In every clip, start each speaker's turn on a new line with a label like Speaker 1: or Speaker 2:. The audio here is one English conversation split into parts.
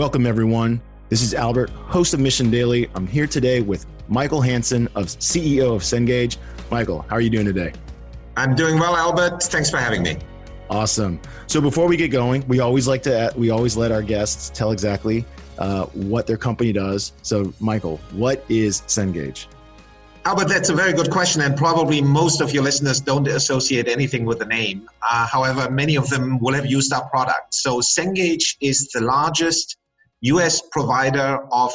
Speaker 1: Welcome, everyone. This is Albert, host of Mission Daily. I'm here today with Michael Hansen, of CEO of Cengage. Michael, how are you doing today?
Speaker 2: I'm doing well, Albert. Thanks for having me.
Speaker 1: Awesome. So before we get going, we always like to we always let our guests tell exactly uh, what their company does. So, Michael, what is Cengage?
Speaker 2: Albert, that's a very good question, and probably most of your listeners don't associate anything with the name. Uh, however, many of them will have used our product. So, Cengage is the largest US provider of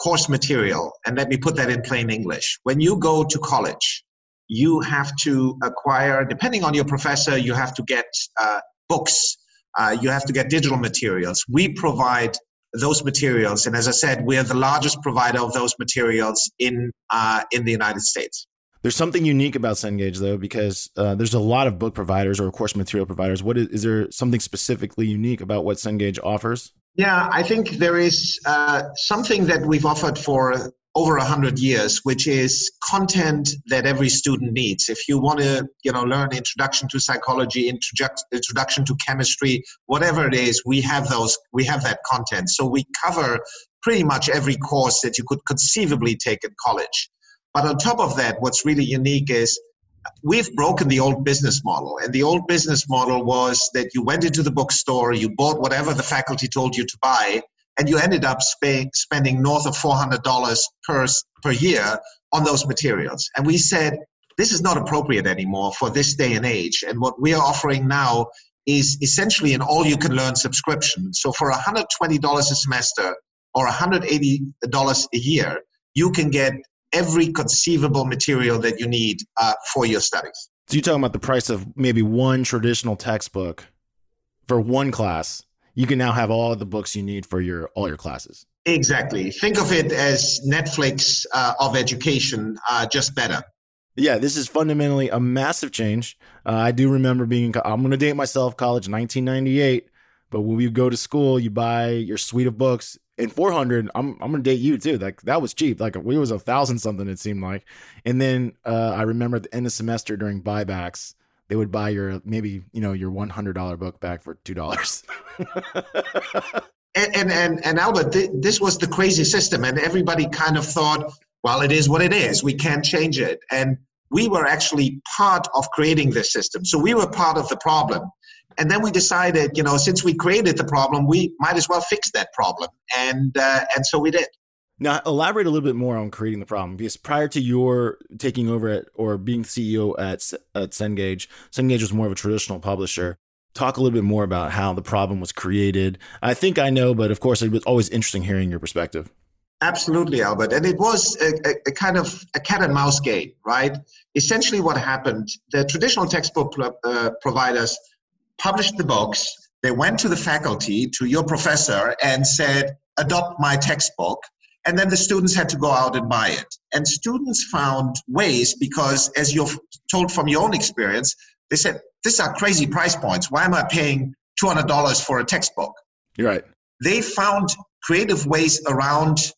Speaker 2: course material. And let me put that in plain English. When you go to college, you have to acquire, depending on your professor, you have to get uh, books, uh, you have to get digital materials. We provide those materials. And as I said, we are the largest provider of those materials in uh, in the United States.
Speaker 1: There's something unique about Cengage though, because uh, there's a lot of book providers or course material providers. What is, is there something specifically unique about what Cengage offers?
Speaker 2: Yeah, I think there is uh, something that we've offered for over a hundred years, which is content that every student needs. If you want to, you know, learn introduction to psychology, introduction to chemistry, whatever it is, we have those. We have that content. So we cover pretty much every course that you could conceivably take in college. But on top of that, what's really unique is we've broken the old business model. And the old business model was that you went into the bookstore, you bought whatever the faculty told you to buy, and you ended up sp- spending north of $400 per, per year on those materials. And we said, this is not appropriate anymore for this day and age. And what we are offering now is essentially an all you can learn subscription. So for $120 a semester or $180 a year, you can get every conceivable material that you need uh, for your studies.
Speaker 1: So you're talking about the price of maybe one traditional textbook for one class. You can now have all the books you need for your all your classes.
Speaker 2: Exactly. Think of it as Netflix uh, of education, uh, just better.
Speaker 1: Yeah, this is fundamentally a massive change. Uh, I do remember being. I'm going to date myself. College, 1998. But when you go to school, you buy your suite of books and 400 i'm i'm gonna date you too. Like that was cheap. Like we was a thousand something it seemed like. And then uh, i remember at the end of semester during buybacks they would buy your maybe you know your $100 book back for two dollars.
Speaker 2: And, and and and albert th- this was the crazy system and everybody kind of thought well it is what it is. We can't change it. And we were actually part of creating this system. So we were part of the problem and then we decided, you know, since we created the problem, we might as well fix that problem, and uh, and so we did.
Speaker 1: Now, elaborate a little bit more on creating the problem because prior to your taking over at or being CEO at at Cengage, Cengage was more of a traditional publisher. Talk a little bit more about how the problem was created. I think I know, but of course, it was always interesting hearing your perspective.
Speaker 2: Absolutely, Albert. And it was a, a, a, kind of a cat and mouse game, right? Essentially, what happened the traditional textbook uh, providers published the books. They went to the faculty, to your professor, and said, adopt my textbook. And then the students had to go out and buy it. And students found ways because, as you've told from your own experience, they said, these are crazy price points. Why am I paying $200 for a textbook?
Speaker 1: You're right.
Speaker 2: They found creative ways around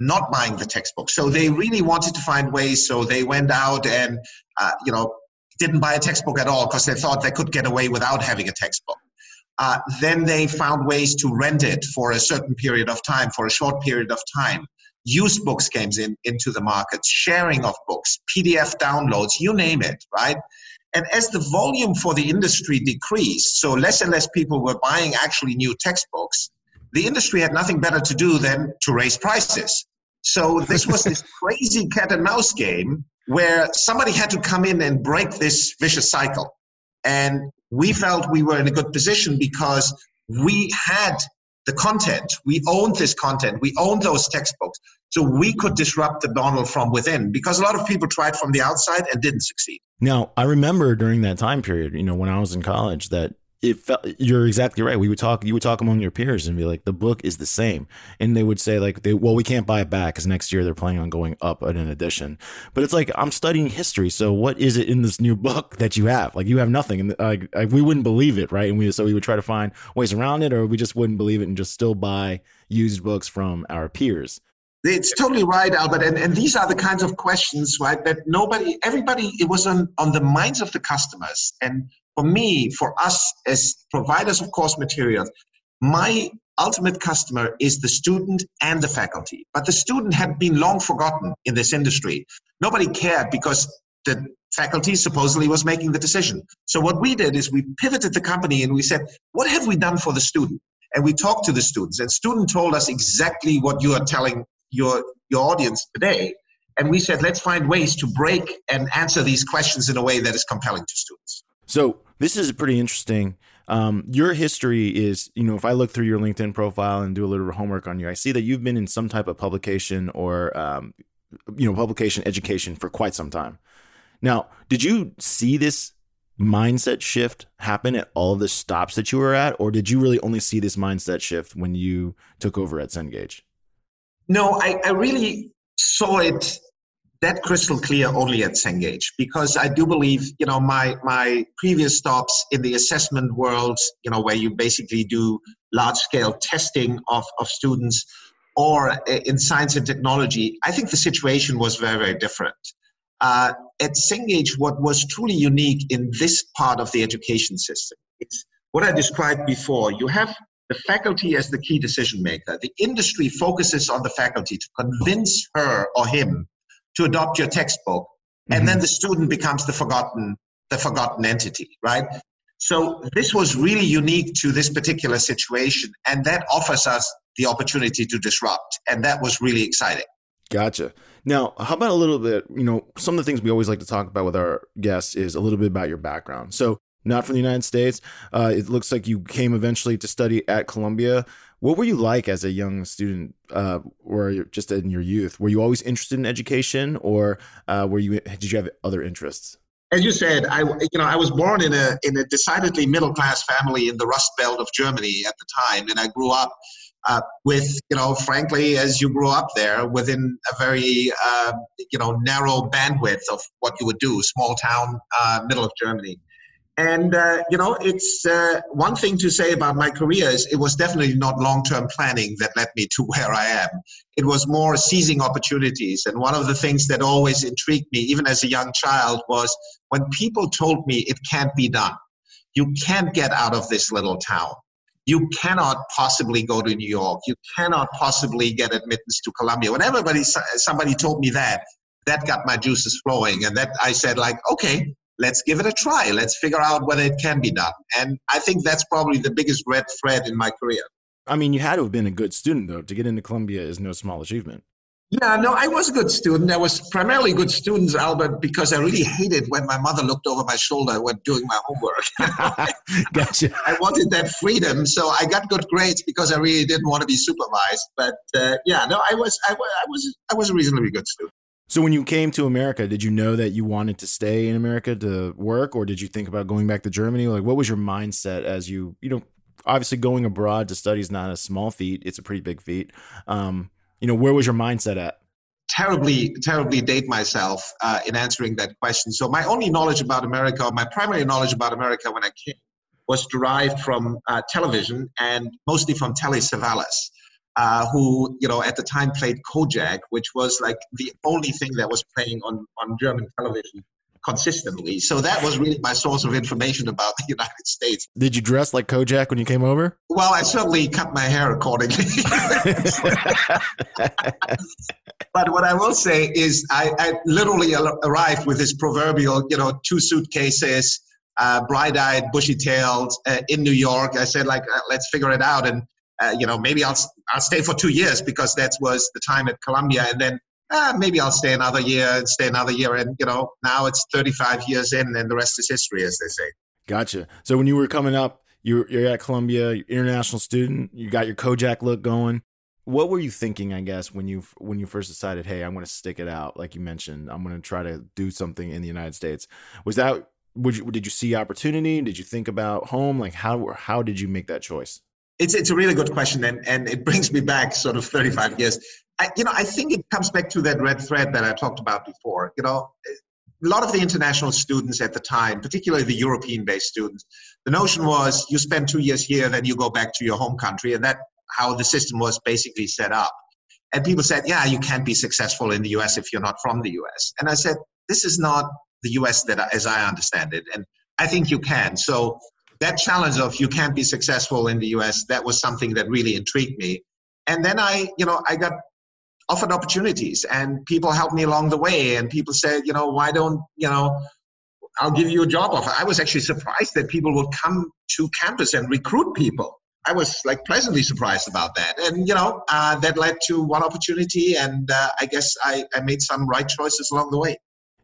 Speaker 2: not buying the textbook. So they really wanted to find ways. So they went out and, uh, you know, didn't buy a textbook at all because they thought they could get away without having a textbook. Uh, then they found ways to rent it for a certain period of time, for a short period of time. Used books came in, into the market, sharing of books, PDF downloads, you name it, right? And as the volume for the industry decreased, so less and less people were buying actually new textbooks, the industry had nothing better to do than to raise prices. So this was this crazy cat and mouse game where somebody had to come in and break this vicious cycle. And we felt we were in a good position because we had the content. We owned this content. We owned those textbooks. So we could disrupt the model from within because a lot of people tried from the outside and didn't succeed.
Speaker 1: Now, I remember during that time period, you know, when I was in college, that it felt you're exactly right. We would talk, you would talk among your peers and be like, the book is the same, and they would say like, they well, we can't buy it back because next year they're planning on going up in an edition. But it's like I'm studying history, so what is it in this new book that you have? Like you have nothing, and like, like we wouldn't believe it, right? And we so we would try to find ways around it, or we just wouldn't believe it and just still buy used books from our peers.
Speaker 2: It's totally right, Albert. And, and these are the kinds of questions, right, that nobody, everybody, it was on, on the minds of the customers. And for me, for us as providers of course materials, my ultimate customer is the student and the faculty. But the student had been long forgotten in this industry. Nobody cared because the faculty supposedly was making the decision. So what we did is we pivoted the company and we said, what have we done for the student? And we talked to the students, and student told us exactly what you are telling your your audience today. And we said, let's find ways to break and answer these questions in a way that is compelling to students.
Speaker 1: So this is pretty interesting. Um, your history is, you know, if I look through your LinkedIn profile and do a little homework on you, I see that you've been in some type of publication or, um, you know, publication education for quite some time. Now, did you see this mindset shift happen at all the stops that you were at, or did you really only see this mindset shift when you took over at Cengage?
Speaker 2: No, I, I really saw it that crystal clear only at Cengage because I do believe, you know, my my previous stops in the assessment world, you know, where you basically do large scale testing of, of students or in science and technology, I think the situation was very, very different. Uh, at Cengage, what was truly unique in this part of the education system, is what I described before. You have the faculty as the key decision maker. The industry focuses on the faculty to convince her or him to adopt your textbook, mm-hmm. and then mm-hmm. the student becomes the forgotten the forgotten entity, right? So this was really unique to this particular situation, and that offers us the opportunity to disrupt, and that was really exciting.
Speaker 1: Gotcha. Now, how about a little bit, you know, some of the things we always like to talk about with our guests is a little bit about your background. So, not from the United States. Uh, it looks like you came eventually to study at Columbia. What were you like as a young student, uh, or just in your youth? Were you always interested in education, or uh, were you did you have other interests?
Speaker 2: As you said, I you know I was born in a in a decidedly middle class family in the Rust Belt of Germany at the time, and I grew up uh, with you know frankly as you grew up there within a very uh, you know narrow bandwidth of what you would do small town uh, middle of germany and uh, you know it's uh, one thing to say about my career is it was definitely not long-term planning that led me to where i am it was more seizing opportunities and one of the things that always intrigued me even as a young child was when people told me it can't be done you can't get out of this little town you cannot possibly go to New York. You cannot possibly get admittance to Columbia. When everybody, somebody told me that, that got my juices flowing. And that I said, like, okay, let's give it a try. Let's figure out whether it can be done. And I think that's probably the biggest red thread in my career.
Speaker 1: I mean, you had to have been a good student, though. To get into Columbia is no small achievement.
Speaker 2: Yeah, no, I was a good student. I was primarily good students, Albert, because I really hated when my mother looked over my shoulder when doing my homework.
Speaker 1: gotcha.
Speaker 2: I wanted that freedom, so I got good grades because I really didn't want to be supervised. But uh, yeah, no, I was, I, was, I was, I was a reasonably good student.
Speaker 1: So when you came to America, did you know that you wanted to stay in America to work, or did you think about going back to Germany? Like, what was your mindset as you, you know, obviously going abroad to study is not a small feat; it's a pretty big feat. Um, you know, where was your mindset at?
Speaker 2: Terribly, terribly date myself uh, in answering that question. So my only knowledge about America, my primary knowledge about America when I came, was derived from uh, television and mostly from Telly Savalas. Uh, who you know at the time played Kojak, which was like the only thing that was playing on on German television consistently. So that was really my source of information about the United States.
Speaker 1: Did you dress like Kojak when you came over?
Speaker 2: Well, I certainly cut my hair accordingly. but what I will say is, I, I literally arrived with this proverbial, you know, two suitcases, uh, bright-eyed, bushy-tailed, uh, in New York. I said, like, uh, let's figure it out, and uh, you know, maybe I'll I'll stay for two years because that was the time at Columbia, and then ah, maybe I'll stay another year and stay another year. And, you know, now it's 35 years in and the rest is history, as they say.
Speaker 1: Gotcha. So when you were coming up, you're, you're at Columbia, international student, you got your Kojak look going. What were you thinking, I guess, when you when you first decided, hey, I'm going to stick it out, like you mentioned, I'm going to try to do something in the United States? Was that would you, did you see opportunity? Did you think about home? Like how how did you make that choice?
Speaker 2: It's it's a really good question, and and it brings me back sort of 35 years. I, you know, I think it comes back to that red thread that I talked about before. You know, a lot of the international students at the time, particularly the European-based students, the notion was you spend two years here, then you go back to your home country, and that how the system was basically set up. And people said, yeah, you can't be successful in the U.S. if you're not from the U.S. And I said, this is not the U.S. that as I understand it, and I think you can. So that challenge of you can't be successful in the US, that was something that really intrigued me. And then I, you know, I got offered opportunities and people helped me along the way and people said, you know, why don't, you know, I'll give you a job offer. I was actually surprised that people would come to campus and recruit people. I was like pleasantly surprised about that. And, you know, uh, that led to one opportunity. And uh, I guess I, I made some right choices along the way.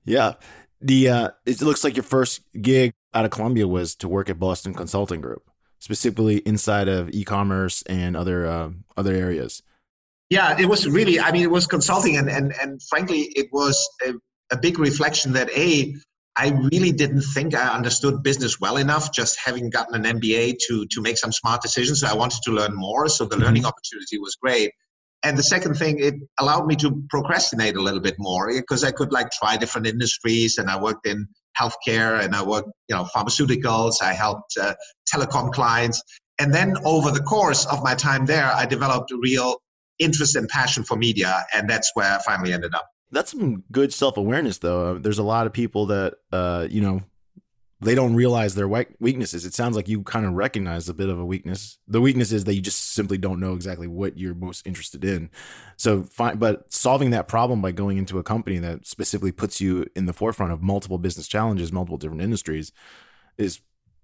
Speaker 1: Yeah. The uh, it looks like your first gig out of Columbia was to work at Boston Consulting Group, specifically inside of e-commerce and other uh, other areas.
Speaker 2: Yeah, it was really. I mean, it was consulting, and and and frankly, it was a, a big reflection that a I really didn't think I understood business well enough, just having gotten an MBA to to make some smart decisions. So I wanted to learn more. So the mm-hmm. learning opportunity was great. And the second thing, it allowed me to procrastinate a little bit more because I could like try different industries. And I worked in healthcare and I worked, you know, pharmaceuticals. I helped uh, telecom clients. And then over the course of my time there, I developed a real interest and passion for media. And that's where I finally ended up.
Speaker 1: That's some good self awareness, though. There's a lot of people that, uh, you know, they don't realize their weaknesses. It sounds like you kind of recognize a bit of a weakness. The weakness is that you just simply don't know exactly what you're most interested in. So, fine, but solving that problem by going into a company that specifically puts you in the forefront of multiple business challenges, multiple different industries, is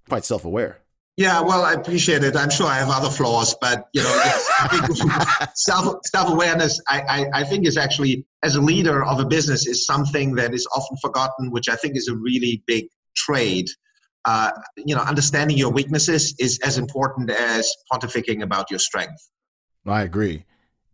Speaker 1: quite self aware.
Speaker 2: Yeah, well, I appreciate it. I'm sure I have other flaws, but you know, self self awareness, I, I, I think is actually as a leader of a business is something that is often forgotten, which I think is a really big trade. Uh, you know, understanding your weaknesses is as important as pontificating about your strength.
Speaker 1: I agree.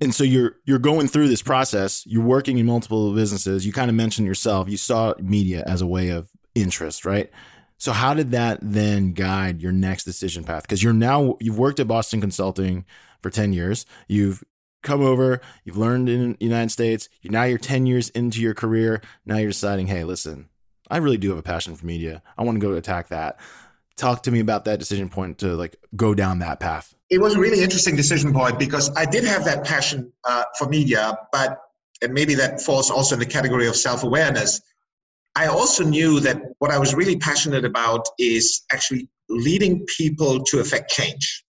Speaker 1: And so you're you're going through this process. You're working in multiple businesses. You kind of mentioned yourself. You saw media as a way of interest, right? So how did that then guide your next decision path? Because you're now you've worked at Boston Consulting for 10 years. You've come over, you've learned in the United States, You're now you're 10 years into your career. Now you're deciding, hey, listen, I really do have a passion for media. I want to go attack that. Talk to me about that decision point to like go down that path.
Speaker 2: It was a really interesting decision point because I did have that passion uh, for media, but and maybe that falls also in the category of self awareness. I also knew that what I was really passionate about is actually leading people to affect change.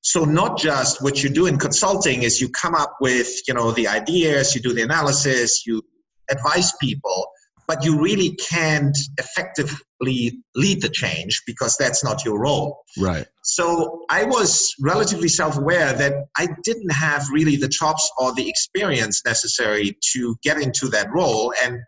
Speaker 2: So not just what you do in consulting is you come up with, you know, the ideas, you do the analysis, you advise people, but you really can't effectively lead the change because that's not your role.
Speaker 1: Right.
Speaker 2: So I was relatively self aware that I didn't have really the chops or the experience necessary to get into that role. And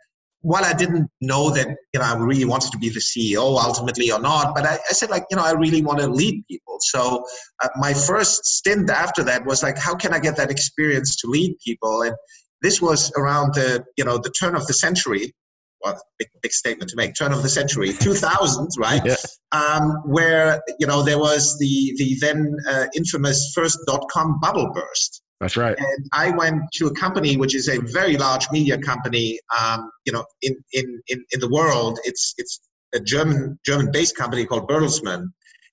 Speaker 2: while I didn't know that, you know, I really wanted to be the CEO ultimately or not, but I, I said, like, you know, I really want to lead people. So uh, my first stint after that was like, how can I get that experience to lead people? And this was around the, you know, the turn of the century well, big, big statement to make, turn of the century, 2000, right? Yeah. Um, where, you know, there was the, the then uh, infamous first dot-com bubble burst.
Speaker 1: That's right.
Speaker 2: And I went to a company which is a very large media company, um, you know, in, in, in, in the world. It's, it's a German, German-based company called Bertelsmann.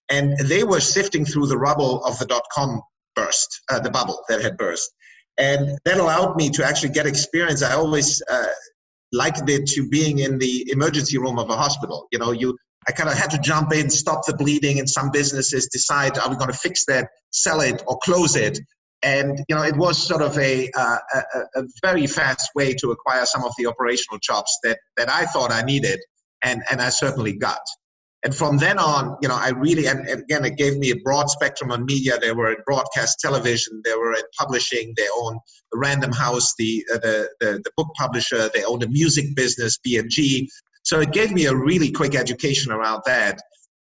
Speaker 2: And they were sifting through the rubble of the dot-com burst, uh, the bubble that had burst and that allowed me to actually get experience. I always uh, likened it to being in the emergency room of a hospital. You know, you I kind of had to jump in, stop the bleeding, and some businesses decide are we going to fix that, sell it, or close it. And you know, it was sort of a, uh, a, a very fast way to acquire some of the operational chops that that I thought I needed, and and I certainly got. And from then on, you know, I really, and, again, it gave me a broad spectrum on media. They were in broadcast television, they were in publishing, they own Random House, the, uh, the, the, the, book publisher, they own the music business, BMG. So it gave me a really quick education around that.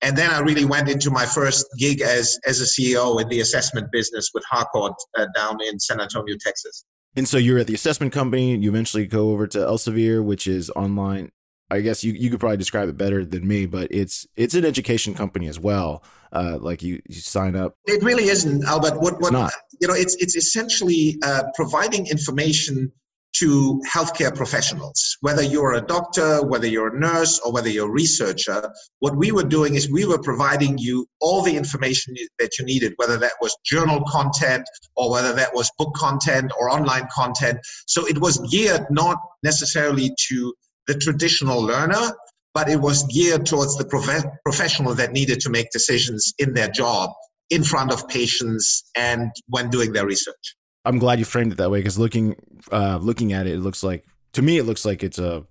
Speaker 2: And then I really went into my first gig as, as a CEO in the assessment business with Harcourt uh, down in San Antonio, Texas.
Speaker 1: And so you're at the assessment company. You eventually go over to Elsevier, which is online I guess you, you could probably describe it better than me, but it's it's an education company as well. Uh, like you, you sign up.
Speaker 2: It really isn't, Albert. What, what not. you know, it's it's essentially uh, providing information to healthcare professionals, whether you're a doctor, whether you're a nurse, or whether you're a researcher. What we were doing is we were providing you all the information that you needed, whether that was journal content or whether that was book content or online content. So it was geared not necessarily to the traditional learner, but it was geared towards the prof- professional that needed to make decisions in their job in front of patients and when doing their research.
Speaker 1: I'm glad you framed it that way because looking uh, looking at it, it looks like to me it looks like it's a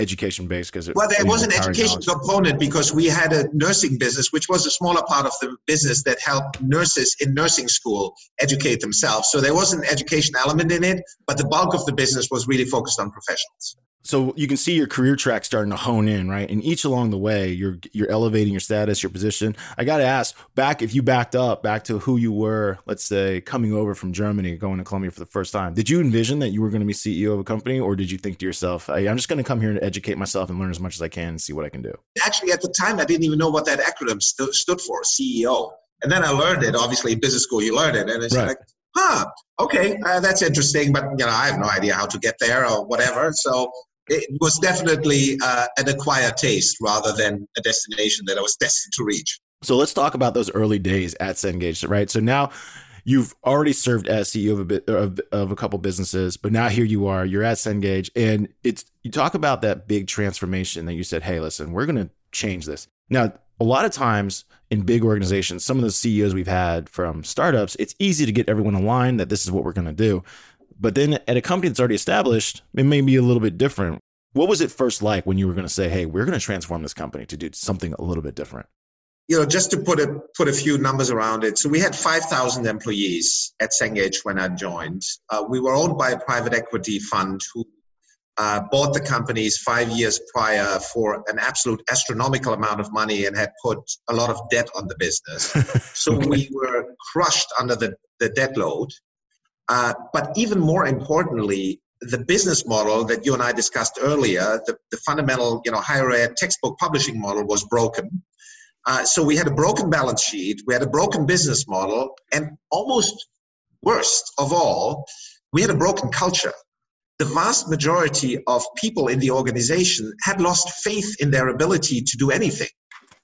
Speaker 1: education based because
Speaker 2: well there was an education knowledge. component because we had a nursing business which was a smaller part of the business that helped nurses in nursing school educate themselves so there was an education element in it but the bulk of the business was really focused on professionals
Speaker 1: so you can see your career track starting to hone in, right? And each along the way, you're you're elevating your status, your position. I got to ask, back if you backed up back to who you were, let's say coming over from Germany, going to Columbia for the first time. Did you envision that you were going to be CEO of a company, or did you think to yourself, hey, "I'm just going to come here and educate myself and learn as much as I can and see what I can do"?
Speaker 2: Actually, at the time, I didn't even know what that acronym st- stood for, CEO. And then I learned it. Obviously, in business school, you learn it, and it's right. like, huh, okay, uh, that's interesting, but you know, I have no idea how to get there or whatever. So it was definitely uh, an acquired taste rather than a destination that I was destined to reach.
Speaker 1: So let's talk about those early days at Cengage, right? So now you've already served as CEO of a bit of, of a couple businesses, but now here you are, you're at Cengage, and it's you talk about that big transformation that you said, hey, listen, we're going to change this. Now, a lot of times in big organizations, some of the CEOs we've had from startups, it's easy to get everyone aligned that this is what we're going to do. But then at a company that's already established, it may be a little bit different. What was it first like when you were going to say, "Hey, we're going to transform this company to do something a little bit different"?
Speaker 2: You know, just to put a put a few numbers around it. So we had 5,000 employees at Cengage when I joined. Uh, we were owned by a private equity fund who uh, bought the companies five years prior for an absolute astronomical amount of money and had put a lot of debt on the business. so okay. we were crushed under the, the debt load. Uh, but even more importantly, the business model that you and I discussed earlier, the, the fundamental, you know, higher ed textbook publishing model was broken. Uh, so we had a broken balance sheet, we had a broken business model, and almost worst of all, we had a broken culture. The vast majority of people in the organization had lost faith in their ability to do anything.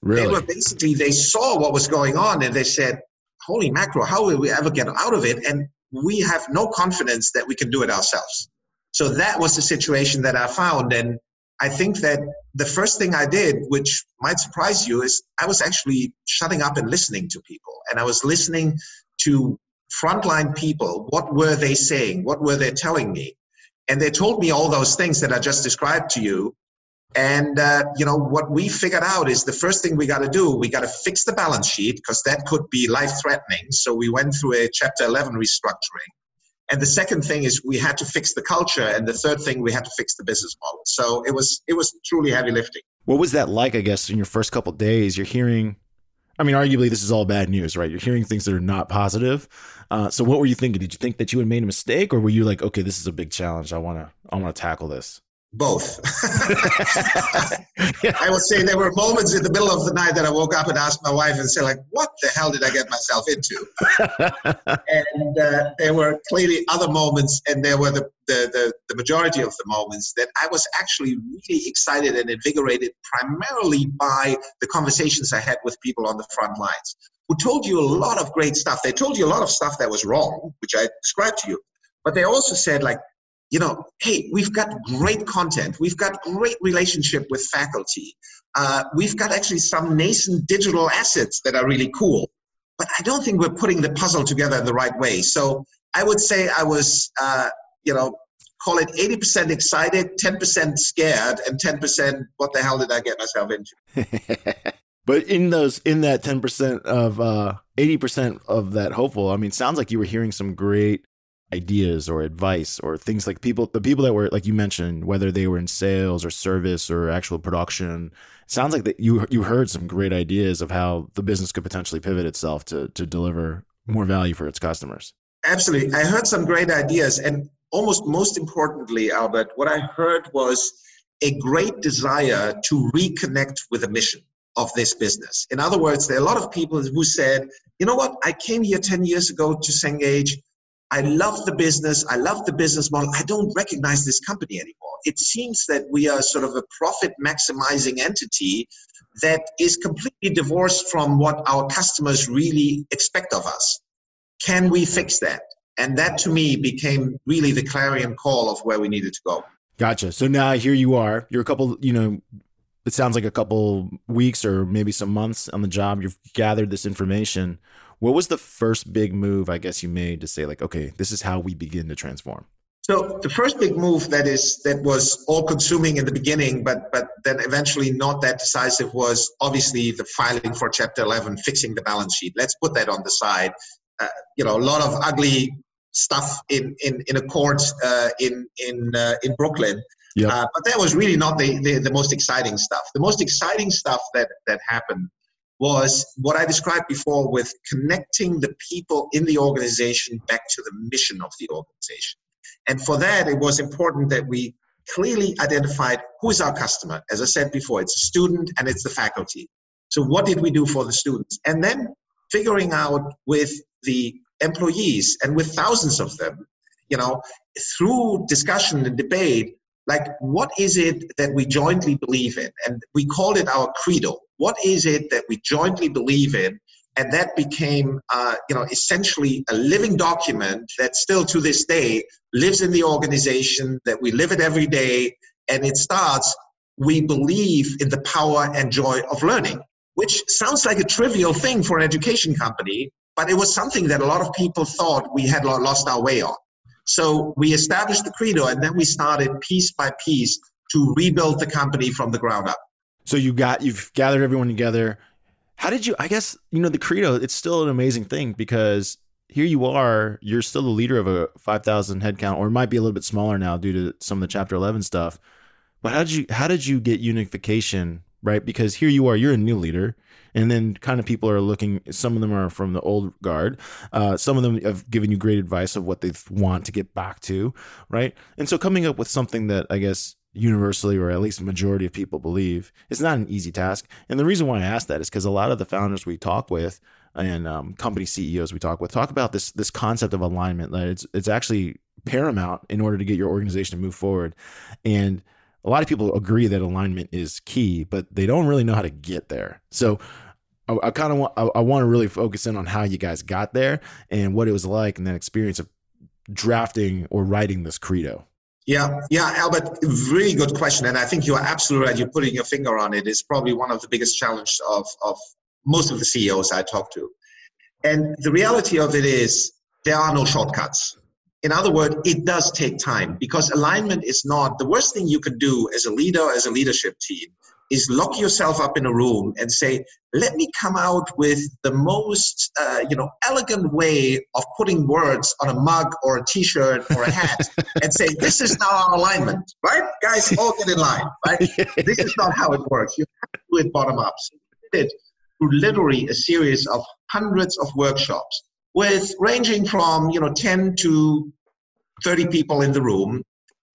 Speaker 2: Really? They were basically they saw what was going on and they said, "Holy macro, how will we ever get out of it?" And we have no confidence that we can do it ourselves. So that was the situation that I found. And I think that the first thing I did, which might surprise you, is I was actually shutting up and listening to people. And I was listening to frontline people. What were they saying? What were they telling me? And they told me all those things that I just described to you. And uh, you know what we figured out is the first thing we got to do. We got to fix the balance sheet because that could be life threatening. So we went through a Chapter 11 restructuring. And the second thing is we had to fix the culture, and the third thing we had to fix the business model. So it was it was truly heavy lifting.
Speaker 1: What was that like? I guess in your first couple days, you're hearing. I mean, arguably, this is all bad news, right? You're hearing things that are not positive. Uh, so, what were you thinking? Did you think that you had made a mistake, or were you like, okay, this is a big challenge. I want to, I want to tackle this
Speaker 2: both. I would say there were moments in the middle of the night that I woke up and asked my wife and said, like, what the hell did I get myself into? and uh, there were clearly other moments, and there were the, the, the, the, majority of the moments that I was actually really excited and invigorated primarily by the conversations I had with people on the front lines who told you a lot of great stuff. They told you a lot of stuff that was wrong, which I described to you. But they also said, like, you know, hey, we've got great content, we've got great relationship with faculty, uh, we've got actually some nascent digital assets that are really cool, but I don't think we're putting the puzzle together in the right way. So I would say I was, uh, you know, call it 80% excited, 10% scared, and 10% what the hell did I get myself into?
Speaker 1: but in those, in that 10% of, uh, 80% of that hopeful, I mean, sounds like you were hearing some great ideas or advice or things like people the people that were like you mentioned whether they were in sales or service or actual production sounds like that you you heard some great ideas of how the business could potentially pivot itself to to deliver more value for its customers.
Speaker 2: Absolutely. I heard some great ideas and almost most importantly albert what i heard was a great desire to reconnect with the mission of this business. In other words there are a lot of people who said you know what? I came here 10 years ago to cengage I love the business. I love the business model. I don't recognize this company anymore. It seems that we are sort of a profit maximizing entity that is completely divorced from what our customers really expect of us. Can we fix that? And that to me became really the clarion call of where we needed to go.
Speaker 1: Gotcha. So now here you are. You're a couple, you know, it sounds like a couple weeks or maybe some months on the job, you've gathered this information. What was the first big move, I guess, you made to say, like, okay, this is how we begin to transform?
Speaker 2: So the first big move that is that was all consuming in the beginning, but but then eventually not that decisive was obviously the filing for Chapter 11, fixing the balance sheet. Let's put that on the side. Uh, you know, a lot of ugly stuff in in in a court uh, in in uh, in Brooklyn. Yep. Uh, but that was really not the, the, the most exciting stuff. The most exciting stuff that that happened was what I described before with connecting the people in the organization back to the mission of the organization. And for that, it was important that we clearly identified who is our customer. As I said before, it's a student and it's the faculty. So what did we do for the students? And then figuring out with the employees and with thousands of them, you know, through discussion and debate, like what is it that we jointly believe in? And we called it our credo. What is it that we jointly believe in? And that became, uh, you know, essentially a living document that still to this day lives in the organization, that we live it every day. And it starts, we believe in the power and joy of learning, which sounds like a trivial thing for an education company, but it was something that a lot of people thought we had lost our way on. So we established the credo and then we started piece by piece to rebuild the company from the ground up.
Speaker 1: So you got you've gathered everyone together. How did you I guess you know the credo it's still an amazing thing because here you are, you're still the leader of a 5,000 headcount or it might be a little bit smaller now due to some of the chapter 11 stuff. But how did you how did you get unification, right? Because here you are, you're a new leader and then kind of people are looking some of them are from the old guard uh, some of them have given you great advice of what they want to get back to right and so coming up with something that i guess universally or at least majority of people believe it's not an easy task and the reason why i ask that is because a lot of the founders we talk with and um, company ceos we talk with talk about this this concept of alignment that it's it's actually paramount in order to get your organization to move forward and a lot of people agree that alignment is key, but they don't really know how to get there. So I, I kind of want I, I want to really focus in on how you guys got there and what it was like and that experience of drafting or writing this credo.
Speaker 2: Yeah, yeah, Albert, really good question, and I think you are absolutely right. You're putting your finger on it. It's probably one of the biggest challenges of of most of the CEOs I talk to, and the reality of it is there are no shortcuts in other words, it does take time because alignment is not the worst thing you can do as a leader, as a leadership team, is lock yourself up in a room and say, let me come out with the most, uh, you know, elegant way of putting words on a mug or a t-shirt or a hat and say, this is now our alignment, right? Guys, all get in line, right? this is not how it works. You have to do it bottom up. So we did it through literally a series of hundreds of workshops with ranging from you know 10 to 30 people in the room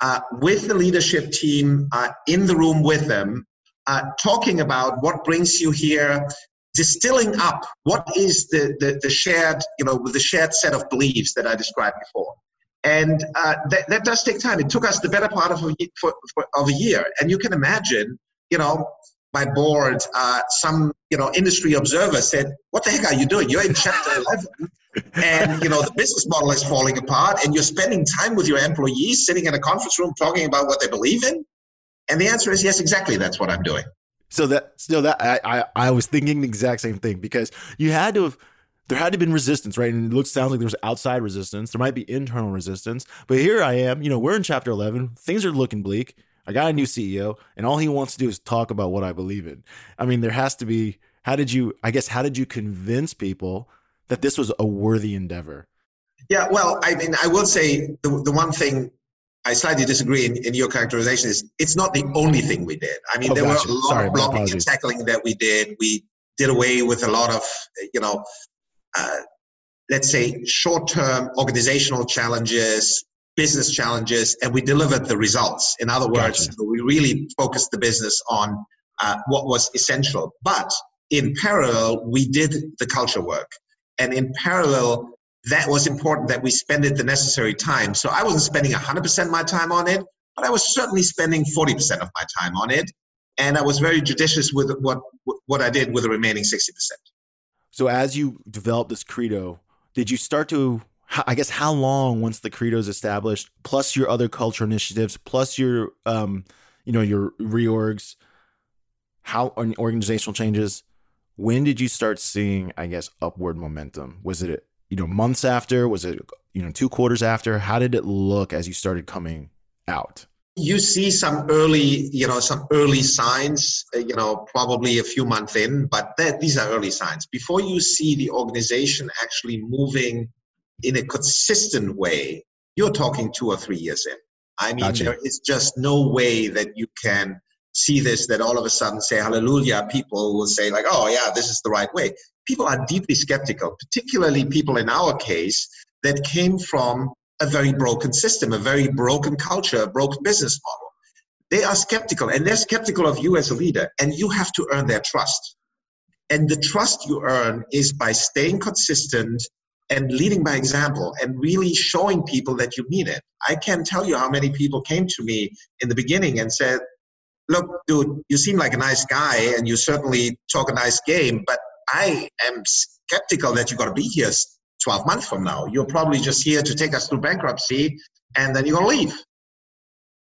Speaker 2: uh, with the leadership team uh, in the room with them uh, talking about what brings you here distilling up what is the, the, the, shared you know the shared set of beliefs that i described before and uh, that, that does take time it took us the better part of a, for, for, of a year and you can imagine you know my board, uh, some you know industry observer said, "What the heck are you doing? You're in chapter 11, and you know the business model is falling apart, and you're spending time with your employees, sitting in a conference room talking about what they believe in." And the answer is yes, exactly. That's what I'm doing.
Speaker 1: So that, so that I, I, I was thinking the exact same thing because you had to have there had to have been resistance, right? And it looks sounds like there's outside resistance. There might be internal resistance, but here I am. You know, we're in chapter eleven. Things are looking bleak. I got a new CEO, and all he wants to do is talk about what I believe in. I mean, there has to be. How did you? I guess how did you convince people that this was a worthy endeavor?
Speaker 2: Yeah, well, I mean, I will say the the one thing I slightly disagree in, in, your characterization is it's not the only thing we did. I mean, oh, there gotcha. were a lot Sorry, of blocking and tackling that we did. We did away with a lot of, you know, uh, let's say short-term organizational challenges, business challenges and we delivered the results. In other words, gotcha. we really focused the business on uh, what was essential. But in parallel, we did the culture work. And in parallel, that was important that we spend it the necessary time. So I wasn't spending 100% of my time on it, but I was certainly spending 40% of my time on it. And I was very judicious with what, what I did with the remaining 60%.
Speaker 1: So as you developed this credo, did you start to I guess how long once the credo is established, plus your other culture initiatives, plus your um, you know, your reorgs, how organizational changes. When did you start seeing, I guess, upward momentum? Was it you know months after? Was it you know two quarters after? How did it look as you started coming out?
Speaker 2: you see some early you know some early signs uh, you know probably a few months in but that, these are early signs before you see the organization actually moving in a consistent way you're talking two or three years in i mean gotcha. there is just no way that you can see this that all of a sudden say hallelujah people will say like oh yeah this is the right way people are deeply skeptical particularly people in our case that came from a very broken system, a very broken culture, a broken business model. They are skeptical and they're skeptical of you as a leader, and you have to earn their trust. And the trust you earn is by staying consistent and leading by example and really showing people that you mean it. I can't tell you how many people came to me in the beginning and said, Look, dude, you seem like a nice guy and you certainly talk a nice game, but I am skeptical that you're going to be here 12 months from now. You're probably just here to take us through bankruptcy and then you're going to leave.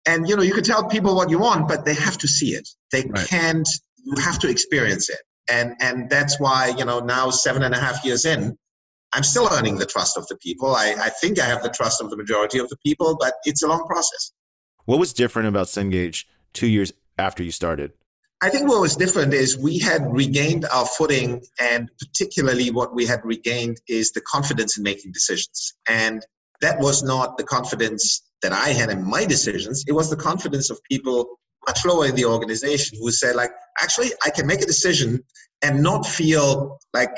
Speaker 2: And you know, you can tell people what you want, but they have to see it. They right. can't, you have to experience it. And and that's why, you know, now seven and a half years in, I'm still earning the trust of the people. I, I think I have the trust of the majority of the people, but it's a long process.
Speaker 1: What was different about Cengage two years after you started?
Speaker 2: I think what was different is we had regained our footing, and particularly what we had regained is the confidence in making decisions. And that was not the confidence that I had in my decisions, it was the confidence of people much lower in the organization who said, like, actually, I can make a decision and not feel like,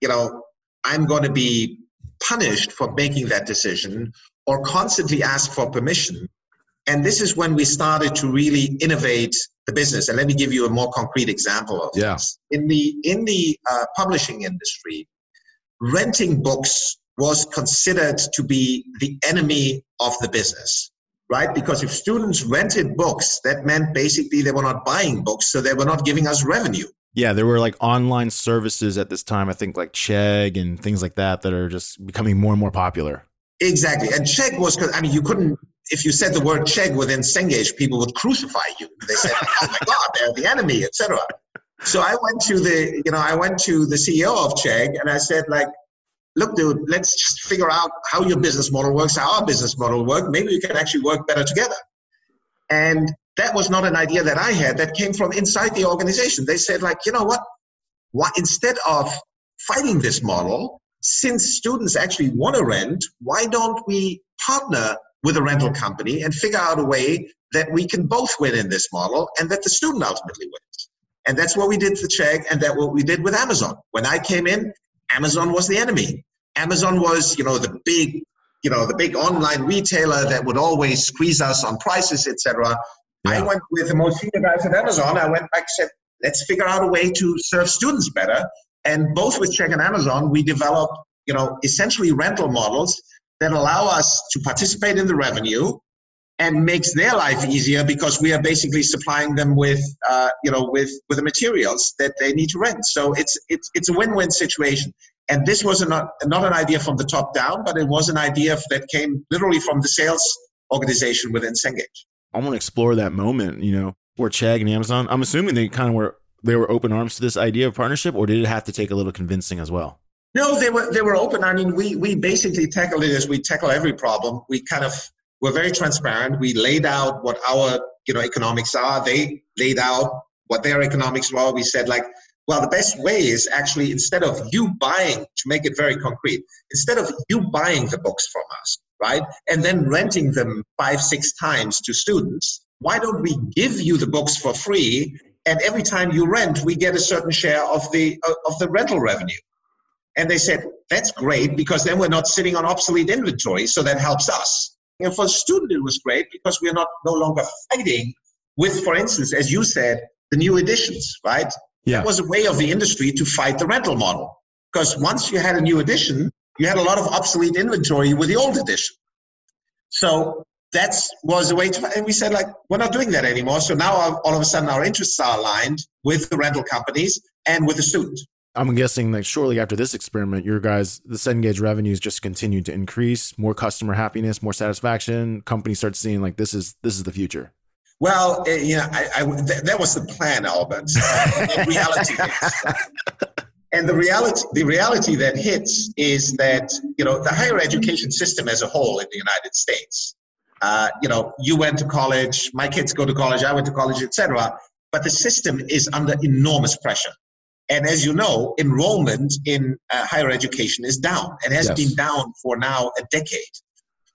Speaker 2: you know, I'm going to be punished for making that decision or constantly ask for permission. And this is when we started to really innovate the business. And let me give you a more concrete example of
Speaker 1: yeah.
Speaker 2: this. In the in the uh, publishing industry, renting books was considered to be the enemy of the business, right? Because if students rented books, that meant basically they were not buying books, so they were not giving us revenue.
Speaker 1: Yeah, there were like online services at this time, I think like Chegg and things like that that are just becoming more and more popular.
Speaker 2: Exactly. And Chegg was, I mean, you couldn't if you said the word Chegg within Cengage, people would crucify you. They said, "Oh my God, they're the enemy," etc. So I went to the, you know, I went to the CEO of Chegg and I said, like, look, dude, let's just figure out how your business model works, how our business model works. Maybe we can actually work better together. And that was not an idea that I had. That came from inside the organization. They said, like, you know what? Why instead of fighting this model, since students actually want to rent, why don't we partner with a rental company and figure out a way that we can both win in this model and that the student ultimately wins. And that's what we did for Chegg and that what we did with Amazon. When I came in, Amazon was the enemy. Amazon was, you know, the big, you know, the big online retailer that would always squeeze us on prices, etc. Yeah. I went with the most senior guys at Amazon. I went back and said, let's figure out a way to serve students better. And both with Chegg and Amazon, we developed, you know, essentially rental models that allow us to participate in the revenue and makes their life easier because we are basically supplying them with uh, you know with with the materials that they need to rent. So it's it's it's a win-win situation. And this was not not an idea from the top down but it was an idea that came literally from the sales organization within Cengage.
Speaker 1: I want to explore that moment you know where Chegg and Amazon I'm assuming they kind of were they were open arms to this idea of partnership or did it have to take a little convincing as well
Speaker 2: no, they were they were open. I mean, we we basically tackled it as we tackle every problem. We kind of were very transparent. We laid out what our you know economics are. They laid out what their economics were. We said like, well, the best way is actually instead of you buying to make it very concrete, instead of you buying the books from us, right, and then renting them five six times to students, why don't we give you the books for free? And every time you rent, we get a certain share of the of the rental revenue. And they said, that's great because then we're not sitting on obsolete inventory, so that helps us. And for the student, it was great because we're not no longer fighting with, for instance, as you said, the new editions, right?
Speaker 1: Yeah.
Speaker 2: It was a way of the industry to fight the rental model. Because once you had a new edition, you had a lot of obsolete inventory with the old edition. So that was a way to, and we said, like, we're not doing that anymore. So now all of a sudden our interests are aligned with the rental companies and with the student.
Speaker 1: I'm guessing that shortly after this experiment, your guys, the Cengage revenues just continued to increase, more customer happiness, more satisfaction. Companies start seeing like this is this is the future.
Speaker 2: Well, uh, you know, I, I, th- that was the plan, Albert. Uh, reality And the reality, the reality that hits is that you know the higher education system as a whole in the United States. Uh, you know, you went to college, my kids go to college, I went to college, etc. But the system is under enormous pressure. And as you know, enrollment in uh, higher education is down and has yes. been down for now a decade.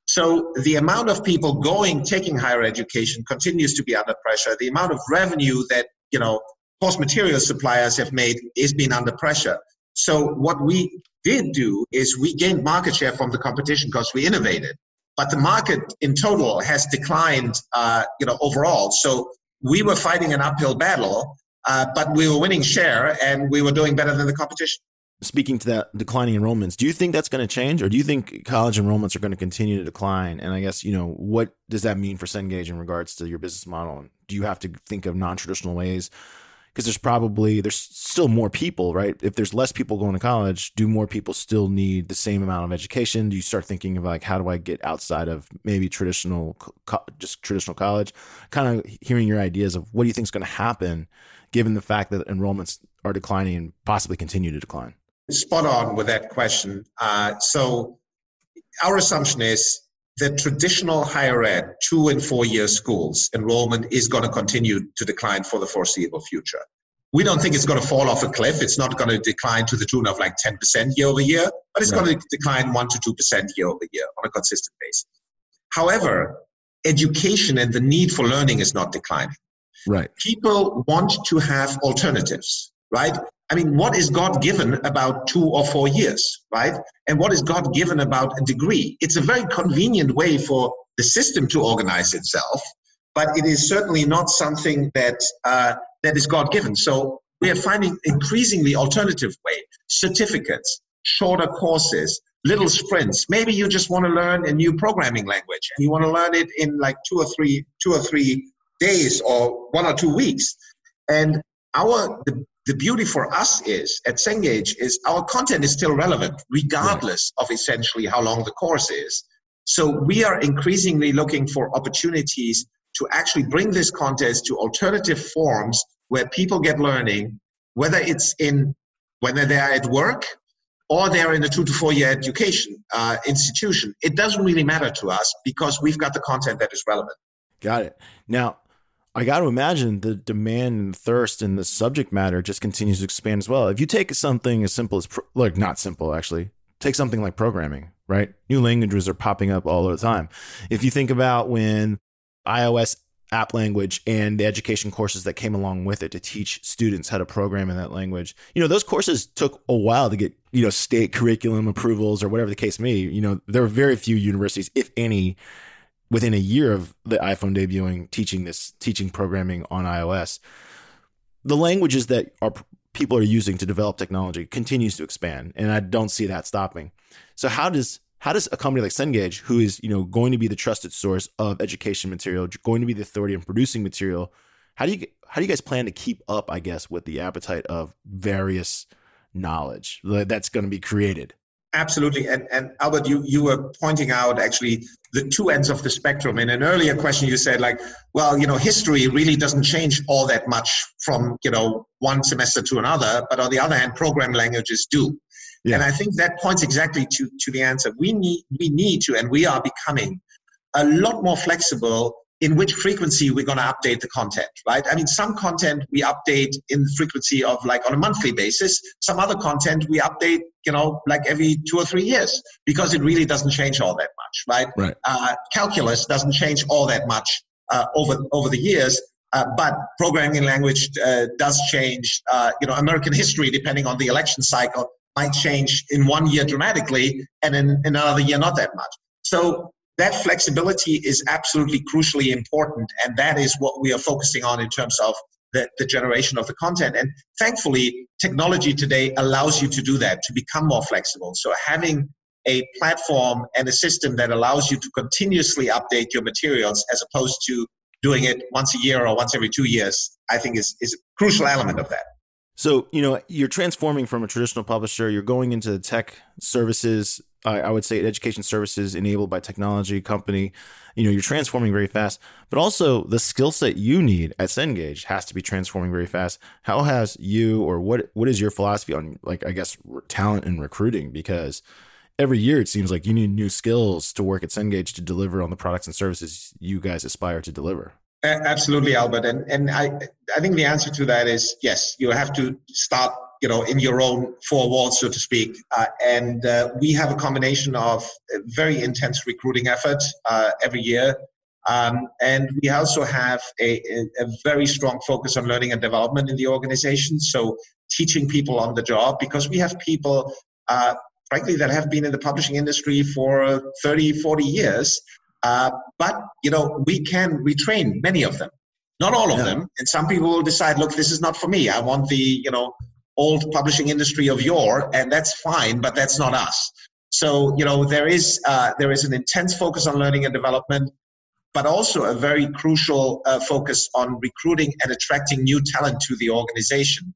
Speaker 2: So the amount of people going, taking higher education continues to be under pressure. The amount of revenue that, you know, course material suppliers have made is being under pressure. So what we did do is we gained market share from the competition because we innovated. But the market in total has declined, uh, you know, overall. So we were fighting an uphill battle, uh, but we were winning share and we were doing better than the competition.
Speaker 1: Speaking to that declining enrollments, do you think that's going to change, or do you think college enrollments are going to continue to decline? And I guess you know what does that mean for Cengage in regards to your business model? And Do you have to think of non-traditional ways because there's probably there's still more people, right? If there's less people going to college, do more people still need the same amount of education? Do you start thinking of like how do I get outside of maybe traditional just traditional college? Kind of hearing your ideas of what do you think is going to happen given the fact that enrollments are declining and possibly continue to decline.
Speaker 2: Spot on with that question. Uh, so our assumption is that traditional higher ed, two and four year schools, enrollment is going to continue to decline for the foreseeable future. We don't think it's going to fall off a cliff. It's not going to decline to the tune of like 10% year over year, but it's right. going to decline 1% to 2% year over year on a consistent basis. However, education and the need for learning is not declining.
Speaker 1: Right.
Speaker 2: People want to have alternatives, right? I mean, what is God given about two or four years, right? And what is God given about a degree? It's a very convenient way for the system to organize itself, but it is certainly not something that uh, that is God given. So we are finding increasingly alternative way certificates, shorter courses, little sprints. Maybe you just want to learn a new programming language and you want to learn it in like two or three two or three days or one or two weeks. And our the the beauty for us is at Cengage is our content is still relevant regardless right. of essentially how long the course is. So we are increasingly looking for opportunities to actually bring this content to alternative forms where people get learning, whether it's in whether they are at work or they're in a two to four year education uh, institution. It doesn't really matter to us because we've got the content that is relevant.
Speaker 1: Got it. Now, I got to imagine the demand and thirst and the subject matter just continues to expand as well. If you take something as simple as, pro- like, not simple actually, take something like programming, right? New languages are popping up all the time. If you think about when iOS app language and the education courses that came along with it to teach students how to program in that language, you know, those courses took a while to get, you know, state curriculum approvals or whatever the case may be. You know, there are very few universities, if any, within a year of the iPhone debuting, teaching this teaching programming on iOS, the languages that are people are using to develop technology continues to expand, and I don't see that stopping. So how does how does a company like Cengage, who is you know going to be the trusted source of education material, going to be the authority in producing material, how do you how do you guys plan to keep up? I guess with the appetite of various knowledge that's going to be created.
Speaker 2: Absolutely. And, and Albert, you, you were pointing out actually the two ends of the spectrum. In an earlier question, you said like, well, you know, history really doesn't change all that much from, you know, one semester to another. But on the other hand, program languages do. Yeah. And I think that points exactly to, to the answer. We need, we need to, and we are becoming a lot more flexible in which frequency we're going to update the content, right? I mean, some content we update in frequency of like on a monthly basis. Some other content we update, you know, like every two or three years because it really doesn't change all that much, right?
Speaker 1: Right.
Speaker 2: Uh, calculus doesn't change all that much uh, over over the years. Uh, but programming language uh, does change. Uh, you know, American history, depending on the election cycle, might change in one year dramatically, and in, in another year not that much. So that flexibility is absolutely crucially important. And that is what we are focusing on in terms of the, the generation of the content. And thankfully, technology today allows you to do that, to become more flexible. So having a platform and a system that allows you to continuously update your materials as opposed to doing it once a year or once every two years, I think is, is a crucial element of that.
Speaker 1: So, you know, you're transforming from a traditional publisher, you're going into the tech services I, I would say education services enabled by technology company. You know, you're transforming very fast, but also the skill set you need at Cengage has to be transforming very fast. How has you or what what is your philosophy on like I guess talent and recruiting? Because every year it seems like you need new skills to work at Cengage to deliver on the products and services you guys aspire to deliver.
Speaker 2: Absolutely, Albert, and and I I think the answer to that is yes. You have to start you know in your own four walls so to speak. Uh, and uh, we have a combination of very intense recruiting efforts uh, every year. Um, and we also have a, a, very strong focus on learning and development in the organization. So teaching people on the job because we have people uh, frankly that have been in the publishing industry for 30 40 years. Uh, but you know we can retrain many of them. Not all of yeah. them. And some people will decide look this is not for me. I want the you know old publishing industry of yore, and that's fine, but that's not us. So you know there is uh, there is an intense focus on learning and development, but also a very crucial uh, focus on recruiting and attracting new talent to the organization.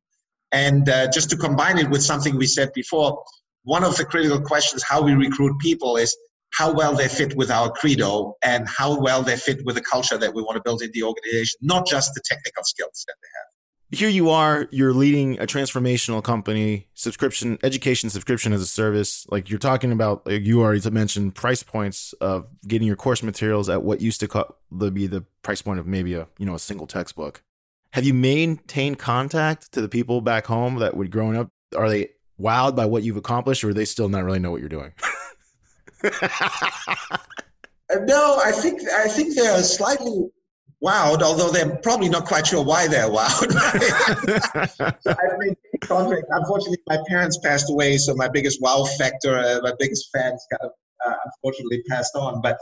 Speaker 2: And uh, just to combine it with something we said before, one of the critical questions how we recruit people is how well they fit with our credo and how well they fit with the culture that we want to build in the organization, not just the technical skills that they have
Speaker 1: here you are you're leading a transformational company subscription education subscription as a service. Like you're talking about like you already mentioned price points of getting your course materials at what used to co- be the price point of maybe a you know a single textbook. Have you maintained contact to the people back home that would growing up are they wowed by what you've accomplished or they still not really know what you're doing?
Speaker 2: No i think i think they're slightly wowed, although they're probably not quite sure why they're wowed. so I've. Unfortunately, my parents passed away, so my biggest wow factor, uh, my biggest fans, kind of uh, unfortunately passed on. But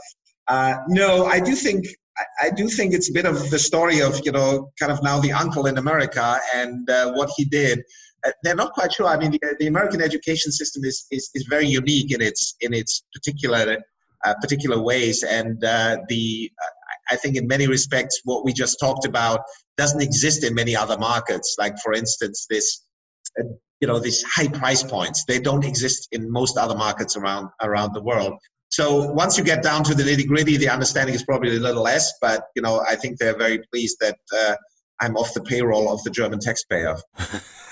Speaker 2: uh, no, I do think I, I, do think it's a bit of the story of you know kind of now the uncle in America and uh, what he did. Uh, they're not quite sure. I mean, the, the American education system is, is is very unique in its in its particular uh, particular ways, and the I think in many respects, what we just talked about doesn't exist in many other markets. Like, for instance, this, uh, you know, these high price points, they don't exist in most other markets around, around the world. So once you get down to the nitty gritty, the understanding is probably a little less, but, you know, I think they're very pleased that uh, I'm off the payroll of the German taxpayer.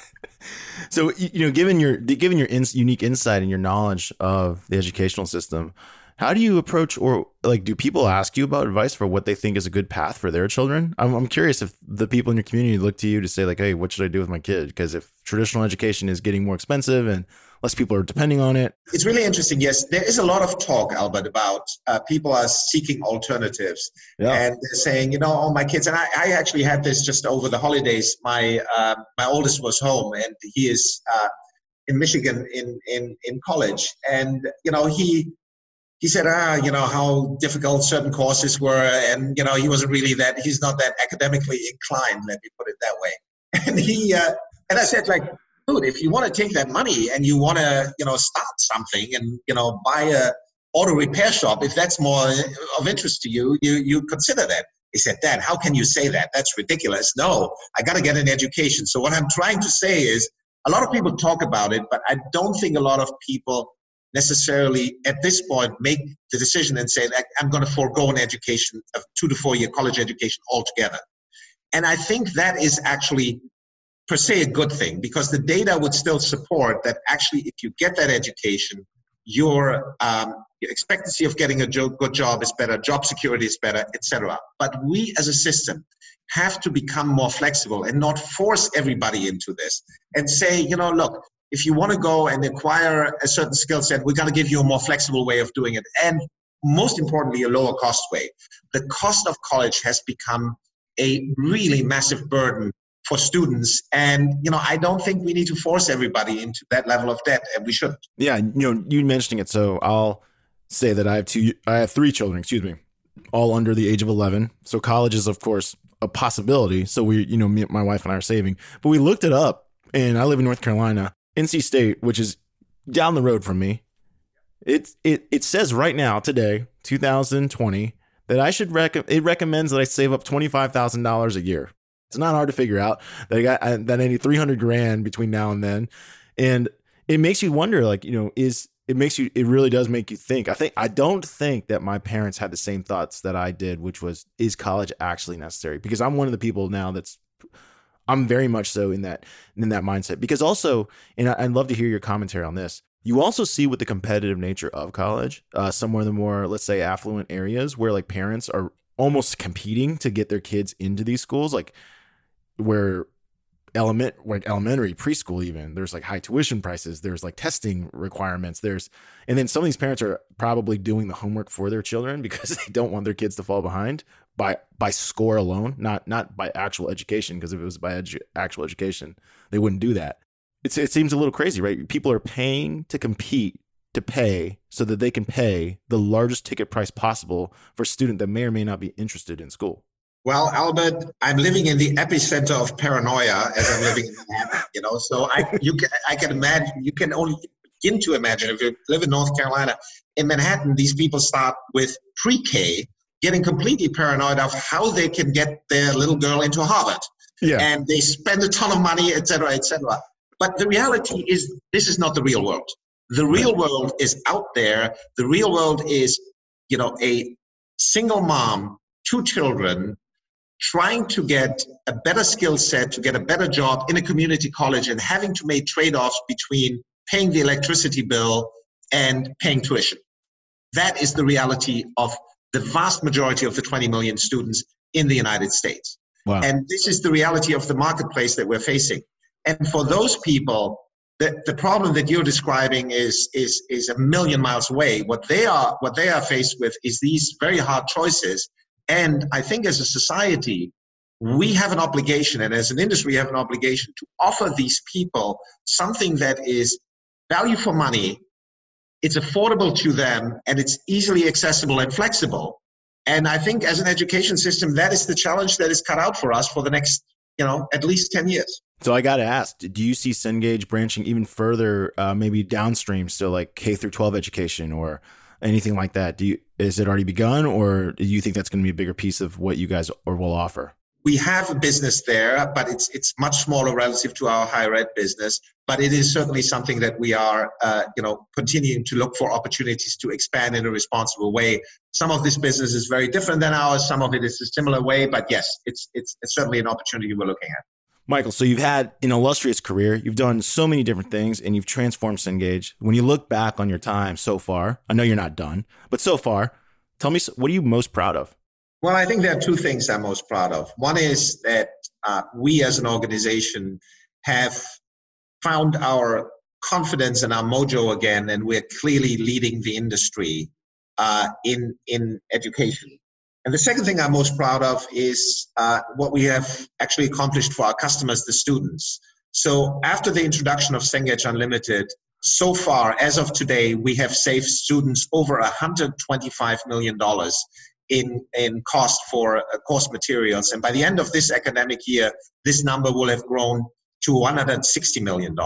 Speaker 1: so, you know, given your, given your in, unique insight and your knowledge of the educational system, how do you approach, or like, do people ask you about advice for what they think is a good path for their children? I'm, I'm curious if the people in your community look to you to say, like, hey, what should I do with my kid? Because if traditional education is getting more expensive and less people are depending on it.
Speaker 2: It's really interesting. Yes, there is a lot of talk, Albert, about uh, people are seeking alternatives yeah. and they're saying, you know, oh, my kids. And I, I actually had this just over the holidays. My uh, my oldest was home and he is uh, in Michigan in in in college, and you know he he said, ah, you know, how difficult certain courses were. And, you know, he wasn't really that, he's not that academically inclined, let me put it that way. And he, uh, and I said, like, dude, if you want to take that money and you want to, you know, start something and, you know, buy a auto repair shop, if that's more of interest to you, you, you consider that. He said, Dad, how can you say that? That's ridiculous. No, I got to get an education. So what I'm trying to say is, a lot of people talk about it, but I don't think a lot of people necessarily at this point make the decision and say i'm going to forego an education of two to four year college education altogether. And i think that is actually per se a good thing because the data would still support that actually if you get that education your, um, your expectancy of getting a good job is better job security is better etc but we as a system have to become more flexible and not force everybody into this and say you know look if you want to go and acquire a certain skill set, we're going to give you a more flexible way of doing it. And most importantly, a lower cost way. The cost of college has become a really massive burden for students. And, you know, I don't think we need to force everybody into that level of debt, and we shouldn't.
Speaker 1: Yeah. You know, you mentioning it. So I'll say that I have two, I have three children, excuse me, all under the age of 11. So college is, of course, a possibility. So we, you know, me, my wife and I are saving, but we looked it up and I live in North Carolina NC State, which is down the road from me, it it it says right now today, 2020, that I should rec- it recommends that I save up twenty five thousand dollars a year. It's not hard to figure out that I got that I need three hundred grand between now and then, and it makes you wonder, like you know, is it makes you it really does make you think. I think I don't think that my parents had the same thoughts that I did, which was is college actually necessary? Because I'm one of the people now that's I'm very much so in that in that mindset. Because also, and I'd love to hear your commentary on this. You also see with the competitive nature of college, uh, somewhere in the more let's say affluent areas where like parents are almost competing to get their kids into these schools, like where element like elementary preschool even there's like high tuition prices there's like testing requirements there's and then some of these parents are probably doing the homework for their children because they don't want their kids to fall behind by by score alone not not by actual education because if it was by edu- actual education they wouldn't do that it's, it seems a little crazy right people are paying to compete to pay so that they can pay the largest ticket price possible for a student that may or may not be interested in school
Speaker 2: well, Albert, I'm living in the epicenter of paranoia as I'm living in Manhattan. You know, so I you can I can imagine you can only begin to imagine if you live in North Carolina. In Manhattan, these people start with pre-K, getting completely paranoid of how they can get their little girl into Harvard. Yeah. And they spend a ton of money, et cetera, et cetera. But the reality is this is not the real world. The real world is out there. The real world is, you know, a single mom, two children, trying to get a better skill set, to get a better job in a community college, and having to make trade offs between paying the electricity bill and paying tuition. That is the reality of the vast majority of the 20 million students in the United States. Wow. And this is the reality of the marketplace that we're facing. And for those people, the, the problem that you're describing is, is, is a million miles away. What they are what they are faced with is these very hard choices and I think as a society, we have an obligation, and as an industry, we have an obligation to offer these people something that is value for money, it's affordable to them, and it's easily accessible and flexible. And I think as an education system, that is the challenge that is cut out for us for the next, you know, at least 10 years.
Speaker 1: So I got to ask, do you see Cengage branching even further, uh, maybe downstream, so like K through 12 education or anything like that? Do you is it already begun, or do you think that's going to be a bigger piece of what you guys or will offer?
Speaker 2: We have a business there, but it's it's much smaller relative to our higher ed business. But it is certainly something that we are, uh, you know, continuing to look for opportunities to expand in a responsible way. Some of this business is very different than ours. Some of it is a similar way. But yes, it's it's, it's certainly an opportunity we're looking at.
Speaker 1: Michael, so you've had an illustrious career. You've done so many different things and you've transformed Cengage. When you look back on your time so far, I know you're not done, but so far, tell me what are you most proud of?
Speaker 2: Well, I think there are two things I'm most proud of. One is that uh, we as an organization have found our confidence and our mojo again, and we're clearly leading the industry uh, in, in education. And the second thing I'm most proud of is uh, what we have actually accomplished for our customers, the students. So after the introduction of Cengage Unlimited, so far, as of today, we have saved students over $125 million in, in cost for uh, course materials. And by the end of this academic year, this number will have grown to $160 million.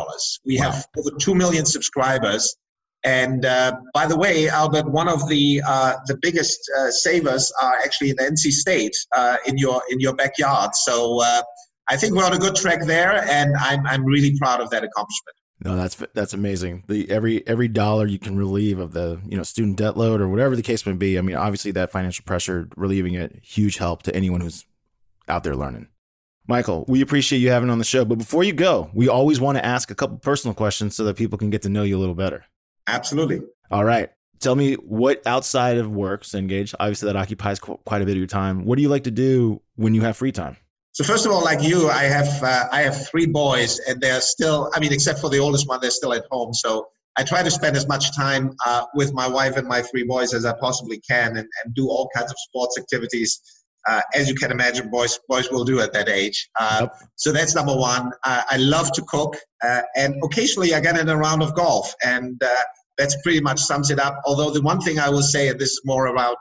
Speaker 2: We wow. have over 2 million subscribers and uh, by the way, Albert, one of the uh, the biggest uh, savers are actually in the NC State uh, in your in your backyard. So uh, I think we're on a good track there, and I'm I'm really proud of that accomplishment.
Speaker 1: No, that's that's amazing. The every every dollar you can relieve of the you know student debt load or whatever the case may be. I mean, obviously that financial pressure, relieving it, huge help to anyone who's out there learning. Michael, we appreciate you having on the show. But before you go, we always want to ask a couple personal questions so that people can get to know you a little better.
Speaker 2: Absolutely.
Speaker 1: All right. Tell me what outside of work, Cengage, obviously that occupies qu- quite a bit of your time. What do you like to do when you have free time?
Speaker 2: So first of all, like you, I have uh, I have three boys, and they're still. I mean, except for the oldest one, they're still at home. So I try to spend as much time uh, with my wife and my three boys as I possibly can, and, and do all kinds of sports activities. Uh, as you can imagine, boys boys will do at that age. Uh, yep. So that's number one. Uh, I love to cook, uh, and occasionally I get in a round of golf, and uh, that's pretty much sums it up. Although the one thing I will say, and this is more about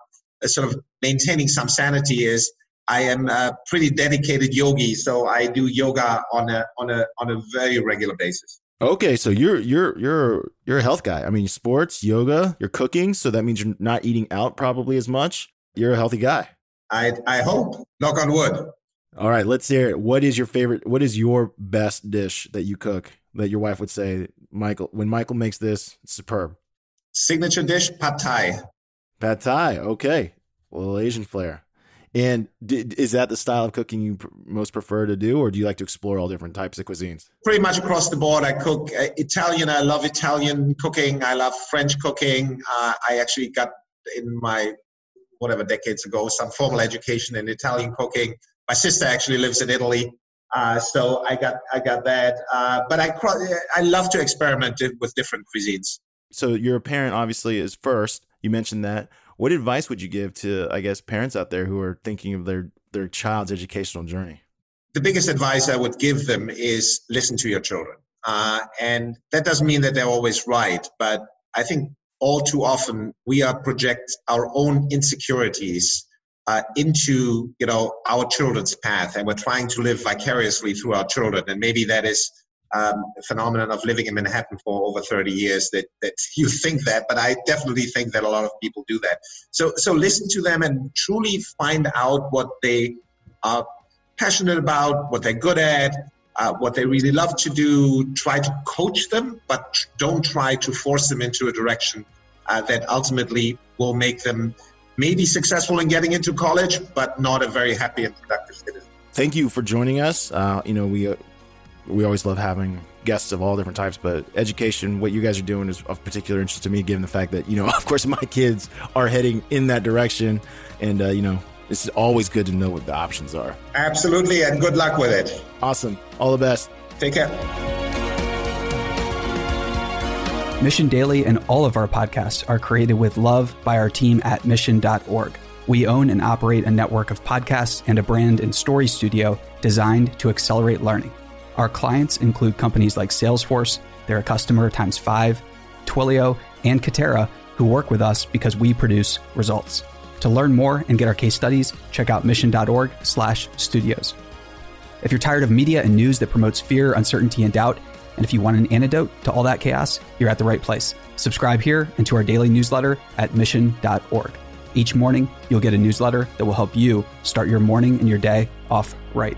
Speaker 2: sort of maintaining some sanity, is I am a pretty dedicated yogi, so I do yoga on a on a on a very regular basis.
Speaker 1: Okay, so you're you're you're you're a health guy. I mean, sports, yoga, you're cooking, so that means you're not eating out probably as much. You're a healthy guy.
Speaker 2: I I hope. Knock on wood.
Speaker 1: All right, let's hear it. What is your favorite? What is your best dish that you cook that your wife would say, Michael? When Michael makes this, it's superb.
Speaker 2: signature dish pad thai.
Speaker 1: Pad thai. Okay. Well, Asian flair. And is that the style of cooking you pr- most prefer to do, or do you like to explore all different types of cuisines?
Speaker 2: Pretty much across the board. I cook uh, Italian. I love Italian cooking. I love French cooking. Uh, I actually got in my whatever decades ago some formal education in Italian cooking. My sister actually lives in Italy, uh, so I got I got that. Uh, but I I love to experiment with different cuisines.
Speaker 1: So your parent obviously is first. You mentioned that. What advice would you give to I guess parents out there who are thinking of their their child's educational journey?
Speaker 2: The biggest advice I would give them is listen to your children. Uh, and that doesn't mean that they're always right, but I think all too often we are project our own insecurities uh, into you know our children's path and we're trying to live vicariously through our children and maybe that is um, phenomenon of living in manhattan for over 30 years that, that you think that but i definitely think that a lot of people do that so so listen to them and truly find out what they are passionate about what they're good at uh, what they really love to do, try to coach them, but don't try to force them into a direction uh, that ultimately will make them maybe successful in getting into college, but not a very happy and productive citizen.
Speaker 1: Thank you for joining us. Uh, you know, we uh, we always love having guests of all different types, but education, what you guys are doing is of particular interest to me, given the fact that, you know, of course, my kids are heading in that direction. And, uh, you know, it's always good to know what the options are.
Speaker 2: Absolutely, and good luck with it.
Speaker 1: Awesome. All the best.
Speaker 2: Take care.
Speaker 3: Mission Daily and all of our podcasts are created with love by our team at mission.org. We own and operate a network of podcasts and a brand and story studio designed to accelerate learning. Our clients include companies like Salesforce, they're a customer times five, Twilio, and Katera, who work with us because we produce results. To learn more and get our case studies, check out mission.org slash studios. If you're tired of media and news that promotes fear, uncertainty, and doubt, and if you want an antidote to all that chaos, you're at the right place. Subscribe here and to our daily newsletter at mission.org. Each morning, you'll get a newsletter that will help you start your morning and your day off right.